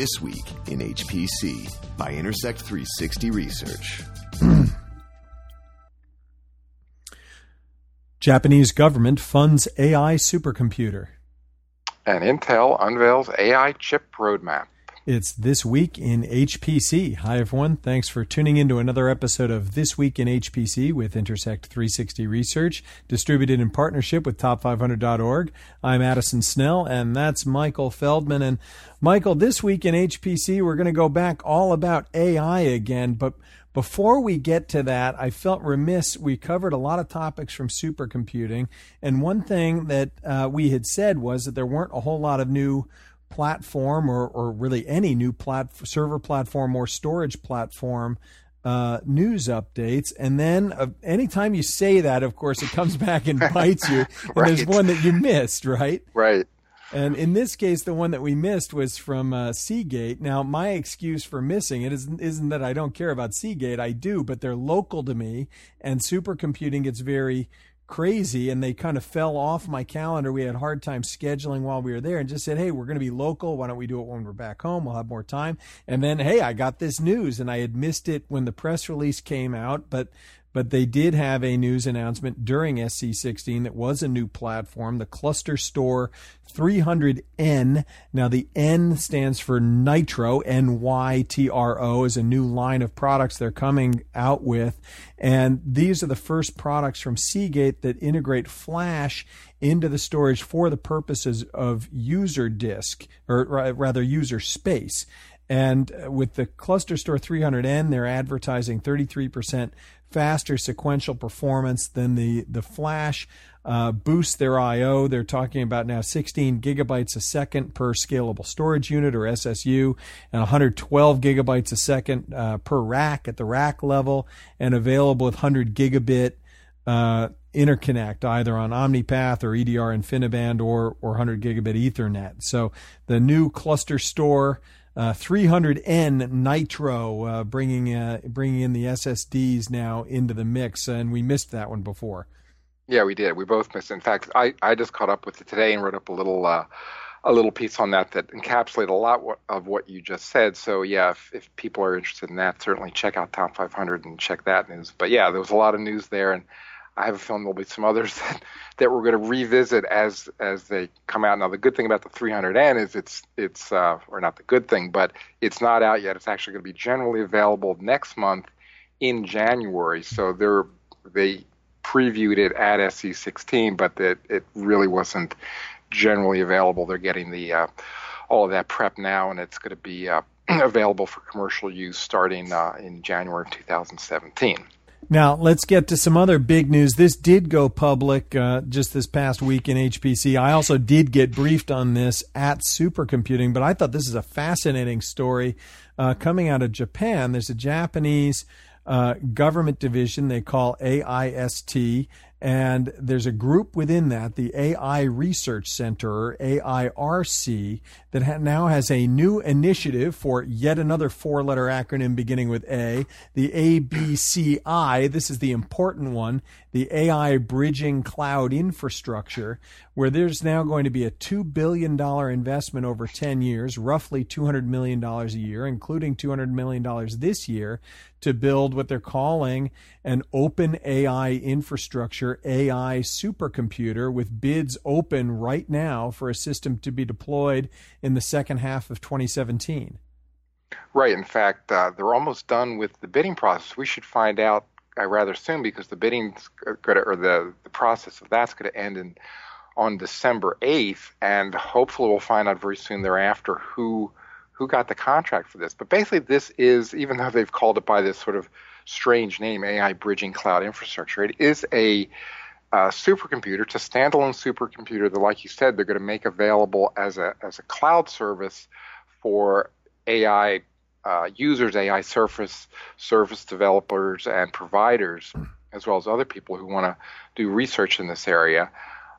This Week in HPC by Intersect 360 Research. Japanese government funds AI supercomputer. And Intel unveils AI chip roadmap. It's This Week in HPC. Hi, everyone. Thanks for tuning in to another episode of This Week in HPC with Intersect 360 Research, distributed in partnership with Top500.org. I'm Addison Snell, and that's Michael Feldman. And Michael, this week in HPC, we're going to go back all about AI again, but before we get to that, I felt remiss. We covered a lot of topics from supercomputing, and one thing that uh, we had said was that there weren't a whole lot of new platform or, or really any new plat- server platform or storage platform uh, news updates. And then uh, anytime you say that, of course, it comes back and bites you. And right. there's one that you missed, right? Right. And in this case, the one that we missed was from uh, Seagate. Now, my excuse for missing it isn't, isn't that I don't care about Seagate. I do, but they're local to me, and supercomputing gets very crazy and they kind of fell off my calendar. We had a hard time scheduling while we were there and just said, Hey, we're going to be local. Why don't we do it when we're back home? We'll have more time. And then, Hey, I got this news and I had missed it when the press release came out, but but they did have a news announcement during SC16 that was a new platform, the ClusterStor 300N. Now, the N stands for Nytro, N Y T R O, is a new line of products they're coming out with. And these are the first products from Seagate that integrate Flash into the storage for the purposes of user disk, or rather user space. And with the ClusterStor 300N, they're advertising 33% faster sequential performance than the the Flash. Uh, boost their I/O. They're talking about now 16 gigabytes a second per scalable storage unit or SSU, and 112 gigabytes a second uh, per rack at the rack level, and available with 100 gigabit uh, interconnect either on OmniPath or EDR InfiniBand or or 100 gigabit Ethernet. So the new ClusterStor uh, 300N Nytro, uh, bringing uh, bringing in the SSDs now into the mix, and we missed that one before. Yeah, we did. We both missed. In fact, I, I just caught up with it today and wrote up a little uh, a little piece on that that encapsulated a lot of what you just said. So yeah, if, if people are interested in that, certainly check out Top 500 and check that news. But yeah, there was a lot of news there, and I have a feeling there'll be some others that, that we're going to revisit as as they come out. Now, the good thing about the 300N is it's it's uh, or not the good thing, but it's not out yet. It's actually going to be generally available next month in January. So they're they previewed it at SC16, but that it really wasn't generally available. They're getting the uh, all of that prep now, and it's going to be uh, available for commercial use starting uh, in January of 2017. Now, let's get to some other big news. This did go public uh, just this past week in HPC. I also did get briefed on this at Supercomputing, but I thought this is a fascinating story uh, coming out of Japan. There's a Japanese uh, government division they call AIST, and there's a group within that, the AI Research Center, AIRC, that ha- now has a new initiative for yet another four letter acronym beginning with A, the ABCI. This is the important one, the AI Bridging Cloud Infrastructure, where there's now going to be a $2 billion investment over 10 years, roughly $200 million a year, including $200 million this year, to build what they're calling an open AI infrastructure, AI supercomputer, with bids open right now for a system to be deployed in the second half of 2017. Right. In fact, uh, they're almost done with the bidding process. We should find out uh, rather soon because the bidding or the, the process of that's going to end in on December 8th, and hopefully we'll find out very soon thereafter who who got the contract for this. But basically, this is even though they've called it by this sort of strange name, AI Bridging Cloud Infrastructure, it is a uh, supercomputer. It's a standalone supercomputer that, like you said, they're going to make available as a as a cloud service for AI uh, users, AI surface service developers, and providers, as well as other people who want to do research in this area,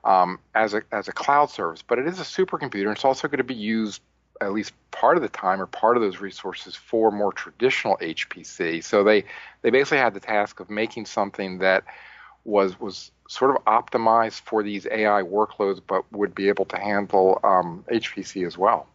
um, as a as a cloud service. But it is a supercomputer. It's also going to be used at least part of the time or part of those resources for more traditional HPC. So they they basically had the task of making something that was was sort of optimized for these AI workloads, but would be able to handle um, HPC as well.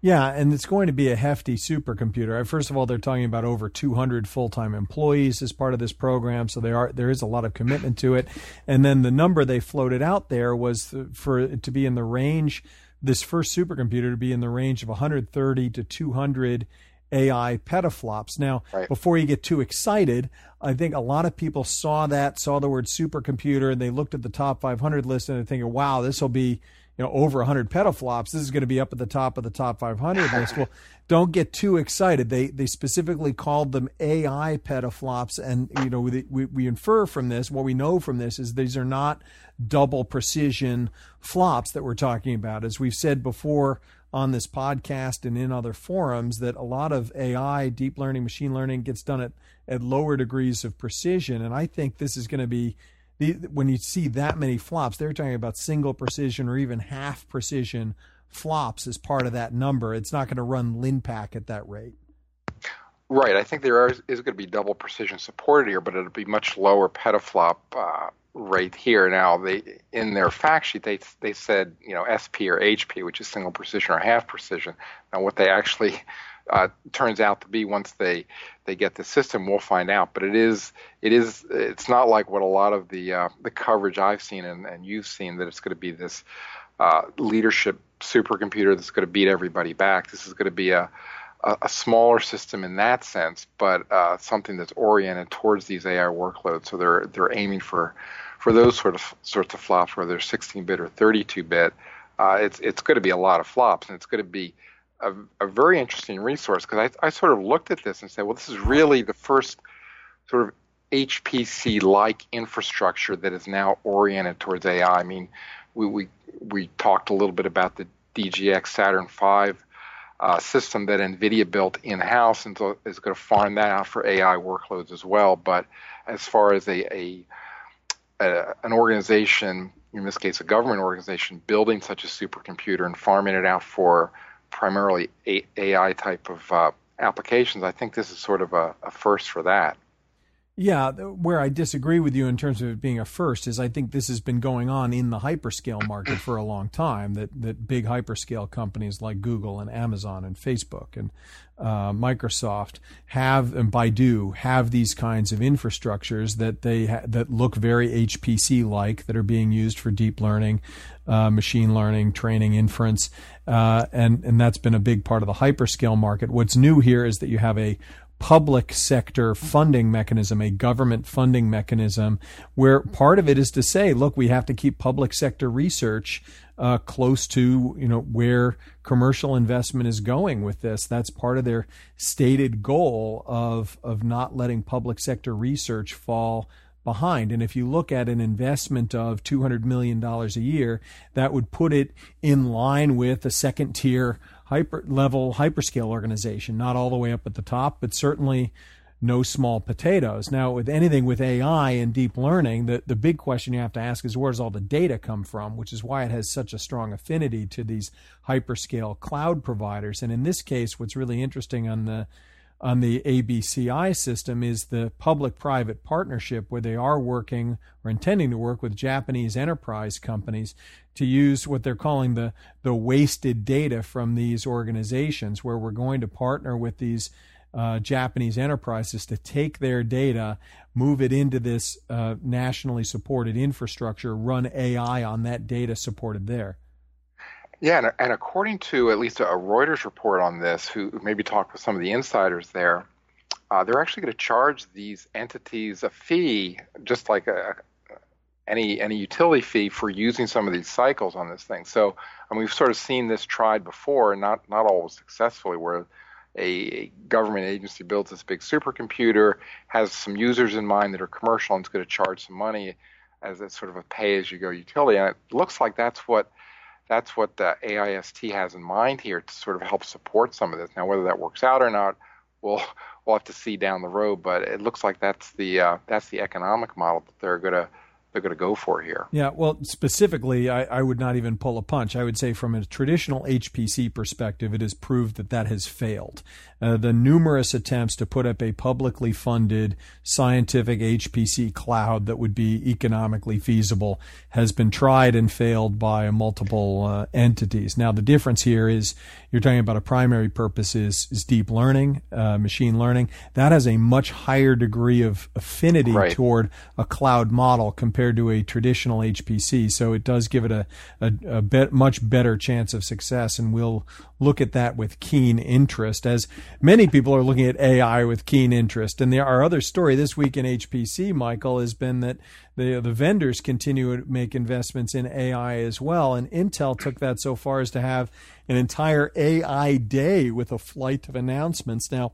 Yeah, and it's going to be a hefty supercomputer. First of all, they're talking about over 200 full-time employees as part of this program, so there are there is a lot of commitment to it. And then the number they floated out there was for to be in the range this first supercomputer to be in the range of 130 to 200 AI petaflops. Now, right. before you get too excited, I think a lot of people saw that, saw the word supercomputer, and they looked at the top 500 list and they're thinking, wow, this will be you know over 100 petaflops this is going to be up at the top of the top 500 list well don't get too excited. They they specifically called them ai petaflops and you know we, we, infer from this what we know from this is these are not double precision flops that we're talking about. As we've said before on this podcast and in other forums that a lot of ai deep learning machine learning gets done at at lower degrees of precision and i think this is going to be when you see that many flops, they're talking about single precision or even half precision flops as part of that number. It's not going to run LINPACK at that rate. Right. I think there is, is going to be double precision supported here, but it'll be much lower petaflop uh, rate here. Now, they in their fact sheet they they said you know SP or HP, which is single precision or half precision. Now, what they actually uh, turns out to be once they they get the system, we'll find out. But it is it is it's not like what a lot of the uh, the coverage I've seen and, and you've seen that it's going to be this uh, leadership supercomputer that's going to beat everybody back. This is going to be a a, smaller system in that sense, but uh, something that's oriented towards these AI workloads. So they're they're aiming for for those sort of sorts of flops, whether they're 16-bit or 32-bit. Uh, it's it's going to be a lot of flops, and it's going to be a, a very interesting resource because I, I sort of looked at this and said, well, this is really the first sort of HPC like infrastructure that is now oriented towards AI. I mean, we, we, we talked a little bit about the DGX Saturn V uh, system that NVIDIA built in house and so is going to farm that out for AI workloads as well. But as far as a, a, a an organization, in this case a government organization, building such a supercomputer and farming it out for primarily AI type of uh, applications, I think this is sort of a, a first for that. Yeah, where I disagree with you in terms of it being a first is I think this has been going on in the hyperscale market for a long time. That that big hyperscale companies like Google and Amazon and Facebook and uh, Microsoft have and Baidu have these kinds of infrastructures that they ha- that look very HPC like that are being used for deep learning, uh, machine learning, training, inference, uh, and and that's been a big part of the hyperscale market. What's new here is that you have a public sector funding mechanism, a government funding mechanism, where part of it is to say, look, we have to keep public sector research uh, close to you know where commercial investment is going with this. That's part of their stated goal of of not letting public sector research fall behind. And if you look at an investment of $200 million a year, that would put it in line with a second tier hyper level hyperscale organization, not all the way up at the top, but certainly no small potatoes. Now, with anything with AI and deep learning, the, the big question you have to ask is where does all the data come from, which is why it has such a strong affinity to these hyperscale cloud providers. And in this case, what's really interesting on the on the ABCI system is the public private partnership where they are working or intending to work with Japanese enterprise companies to use what they're calling the, the wasted data from these organizations, where we're going to partner with these uh, Japanese enterprises to take their data, move it into this uh, nationally supported infrastructure, run AI on that data supported there. Yeah, and, and according to at least a, Reuters report on this, who maybe talked with some of the insiders there, uh, they're actually going to charge these entities a fee, just like a, any any utility fee for using some of these cycles on this thing. So, and we've sort of seen this tried before, not not always successfully, where a, a government agency builds this big supercomputer, has some users in mind that are commercial, and it's going to charge some money as a sort of a pay-as-you-go utility. And it looks like that's what that's what the AIST has in mind here to sort of help support some of this. Now, whether that works out or not, we'll we'll have to see down the road. But it looks like that's the uh, that's the economic model that they're going to they're going to go for here. Yeah, well, specifically, I, I, would not even pull a punch. I would say, from a traditional HPC perspective, it has proved that that has failed. Uh, the numerous attempts to put up a publicly funded scientific HPC cloud that would be economically feasible has been tried and failed by multiple uh, entities. Now, the difference here is you're talking about a primary purpose is, is deep learning, uh, machine learning. That has a much higher degree of affinity right. toward a cloud model compared to a traditional HPC. So it does give it a, a, a much better chance of success, and we'll look at that with keen interest, as many people are looking at AI with keen interest. And there, our other story this week in HPC, Michael, has been that the the vendors continue to make investments in AI as well, and Intel took that so far as to have an entire AI day with a flight of announcements. Now,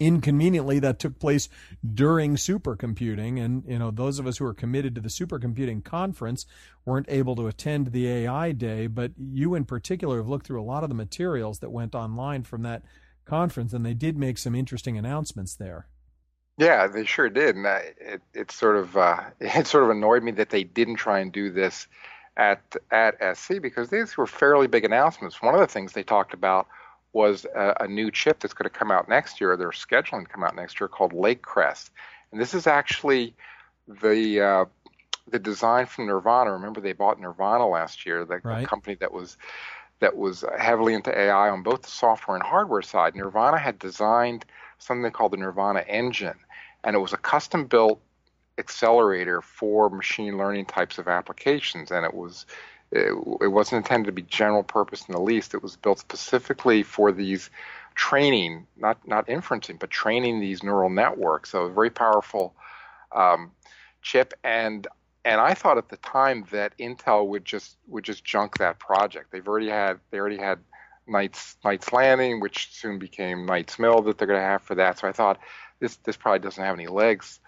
inconveniently that took place during supercomputing. And you know those of us who are committed to the supercomputing conference weren't able to attend the AI day but you in particular have looked through a lot of the materials that went online from that conference and they did make some interesting announcements there. Yeah they sure did. And it, it sort of uh, it sort of annoyed me that they didn't try and do this at at SC because these were fairly big announcements. One of the things they talked about was a, a new chip that's going to come out next year. They're scheduling to come out next year called Lake Crest, and this is actually the uh, the design from Nirvana. Remember, they bought Nirvana last year, the, right. company that was that was heavily into AI on both the software and hardware side. Nirvana had designed something called the Nirvana Engine, and it was a custom built accelerator for machine learning types of applications, and it was it, it wasn't intended to be general purpose in the least. It was built specifically for these training, not not inferencing, but training these neural networks. So a very powerful um, chip, and and I thought at the time that Intel would just would just junk that project. They've already had they already had Knights Knights Landing, which soon became Knights Mill that they're going to have for that. So I thought this this probably doesn't have any legs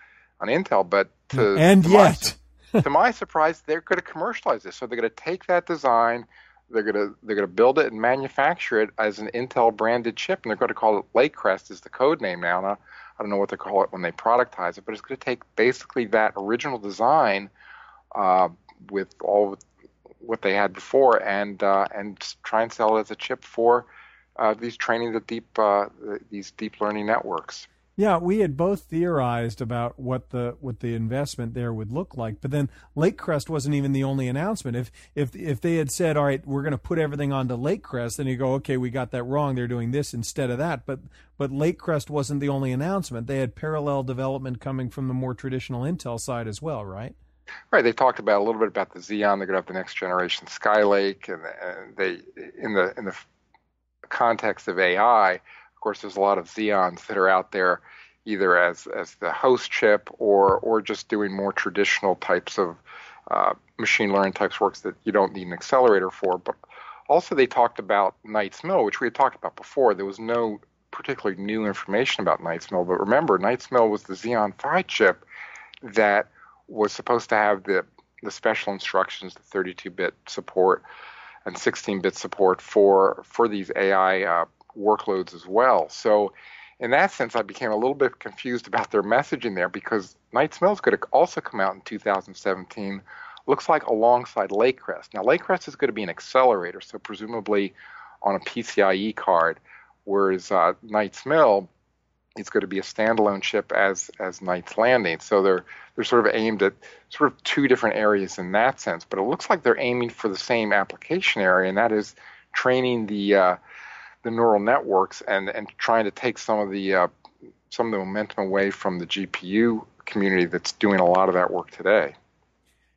on Intel, but to, and yet to my surprise, they're going to commercialize this. So they're going to take that design, they're going to they're going to build it and manufacture it as an Intel branded chip, and they're going to call it Lake Crest is the code name now. now I don't know what they call it when they productize it, but it's going to take basically that original design uh, with all what they had before and uh, and try and sell it as a chip for uh, these training the deep uh, these deep learning networks. Yeah, we had both theorized about what the what the investment there would look like, but then Lake Crest wasn't even the only announcement. If if if they had said, "All right, we're going to put everything onto Lake Crest," then you go, "Okay, we got that wrong. They're doing this instead of that." But but Lake Crest wasn't the only announcement. They had parallel development coming from the more traditional Intel side as well, right? Right. They talked about a little bit about the Xeon. They're going to have the next generation Skylake, and, and they in the in the context of AI course, there's a lot of Xeons that are out there, either as as the host chip or or just doing more traditional types of uh, machine learning types works that you don't need an accelerator for. But also, they talked about Knights Mill, which we had talked about before. There was no particularly new information about Knights Mill, but remember, Knights Mill was the Xeon Phi chip that was supposed to have the the special instructions, the 32-bit support and 16-bit support for for these AI uh, workloads as well. So, in that sense, I became a little bit confused about their messaging there because is going to also come out in 2017. Looks like alongside Lake Crest. Now, Lake Crest is going to be an accelerator, so presumably on a PCIe card, whereas uh, Knights Mill is going to be a standalone chip as as Knights Landing. So they're they're sort of aimed at sort of two different areas in that sense. But it looks like they're aiming for the same application area, and that is training the uh, the neural networks and and trying to take some of the uh, some of the momentum away from the GPU community that's doing a lot of that work today.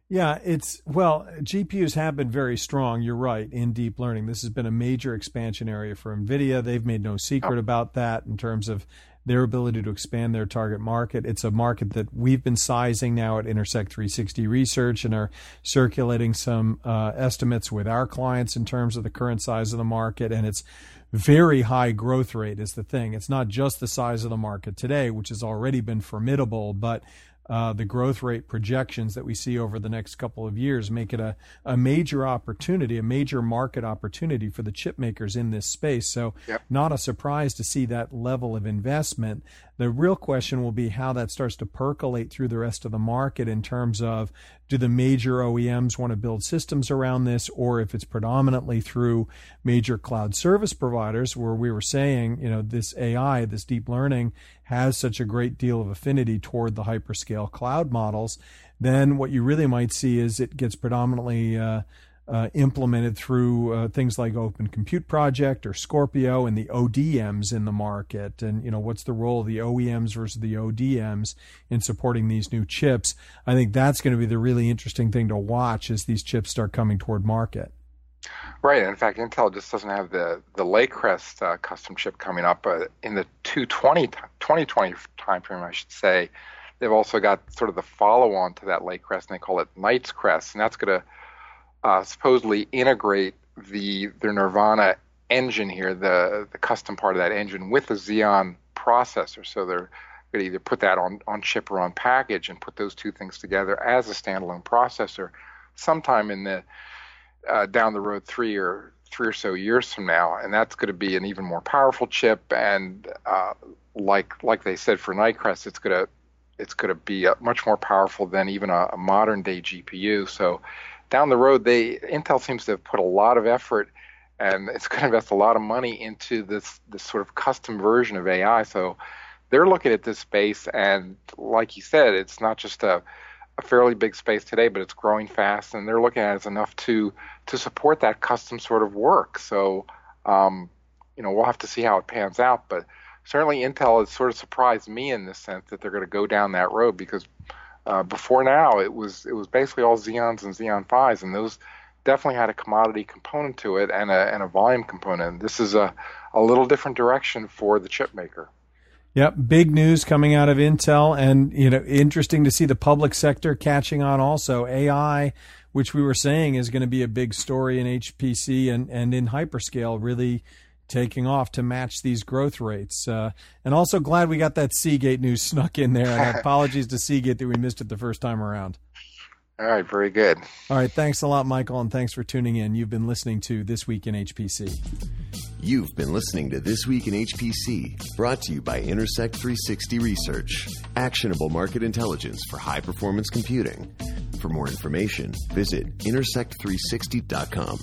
Yeah, it's well, GPUs have been very strong. You're right in deep learning. This has been a major expansion area for NVIDIA. They've made no secret about that in terms of their ability to expand their target market. It's a market that we've been sizing now at Intersect 360 Research and are circulating some uh, estimates with our clients in terms of the current size of the market. And it's very high growth rate is the thing. It's not just the size of the market today, which has already been formidable, but uh, the growth rate projections that we see over the next couple of years make it a, a major opportunity, a major market opportunity for the chip makers in this space. So, yep. not a surprise to see that level of investment. The real question will be how that starts to percolate through the rest of the market in terms of do the major OEMs want to build systems around this, or if it's predominantly through major cloud service providers, where we were saying, you know, this AI, this deep learning has such a great deal of affinity toward the hyperscale cloud models, then what you really might see is it gets predominantly uh, uh, implemented through uh, things like Open Compute Project or Scorpio and the ODMs in the market. And, you know, what's the role of the OEMs versus the ODMs in supporting these new chips? I think that's going to be the really interesting thing to watch as these chips start coming toward market. Right. In fact, Intel just doesn't have the, the Lakecrest uh, custom chip coming up in the 220, 2020 timeframe, I should say. They've also got sort of the follow on to that Lakecrest, and they call it Knights Crest. And that's going to uh, supposedly integrate the their Nirvana engine here, the the custom part of that engine, with the Xeon processor. So they're going to either put that on on chip or on package and put those two things together as a standalone processor, sometime in the uh, down the road three or three or so years from now, and that's going to be an even more powerful chip. And uh, like like they said for Knights Crest, it's going to it's going to be uh, much more powerful than even a, a modern day GPU. So down the road, they Intel seems to have put a lot of effort and it's going to invest a lot of money into this this sort of custom version of AI. So they're looking at this space, and like you said, it's not just a, a fairly big space today, but it's growing fast, and they're looking at it as enough to to support that custom sort of work. So um, you know we'll have to see how it pans out, but certainly Intel has sort of surprised me in this sense that they're going to go down that road because uh, before now, it was it was basically all Xeons and Xeon Phis, and those definitely had a commodity component to it and a and a volume component. This is a a little different direction for the chip maker. Yep, big news coming out of Intel, and you know, interesting to see the public sector catching on. Also, AI, which we were saying is going to be a big story in HPC and and in hyperscale, really taking off to match these growth rates. Uh, and also glad we got that Seagate news snuck in there. And apologies to Seagate that we missed it the first time around. All right, very good. All right, thanks a lot, Michael, and thanks for tuning in. You've been listening to This Week in HPC. You've been listening to This Week in HPC, brought to you by Intersect 360 Research, actionable market intelligence for high performance computing. For more information, visit intersect360.com.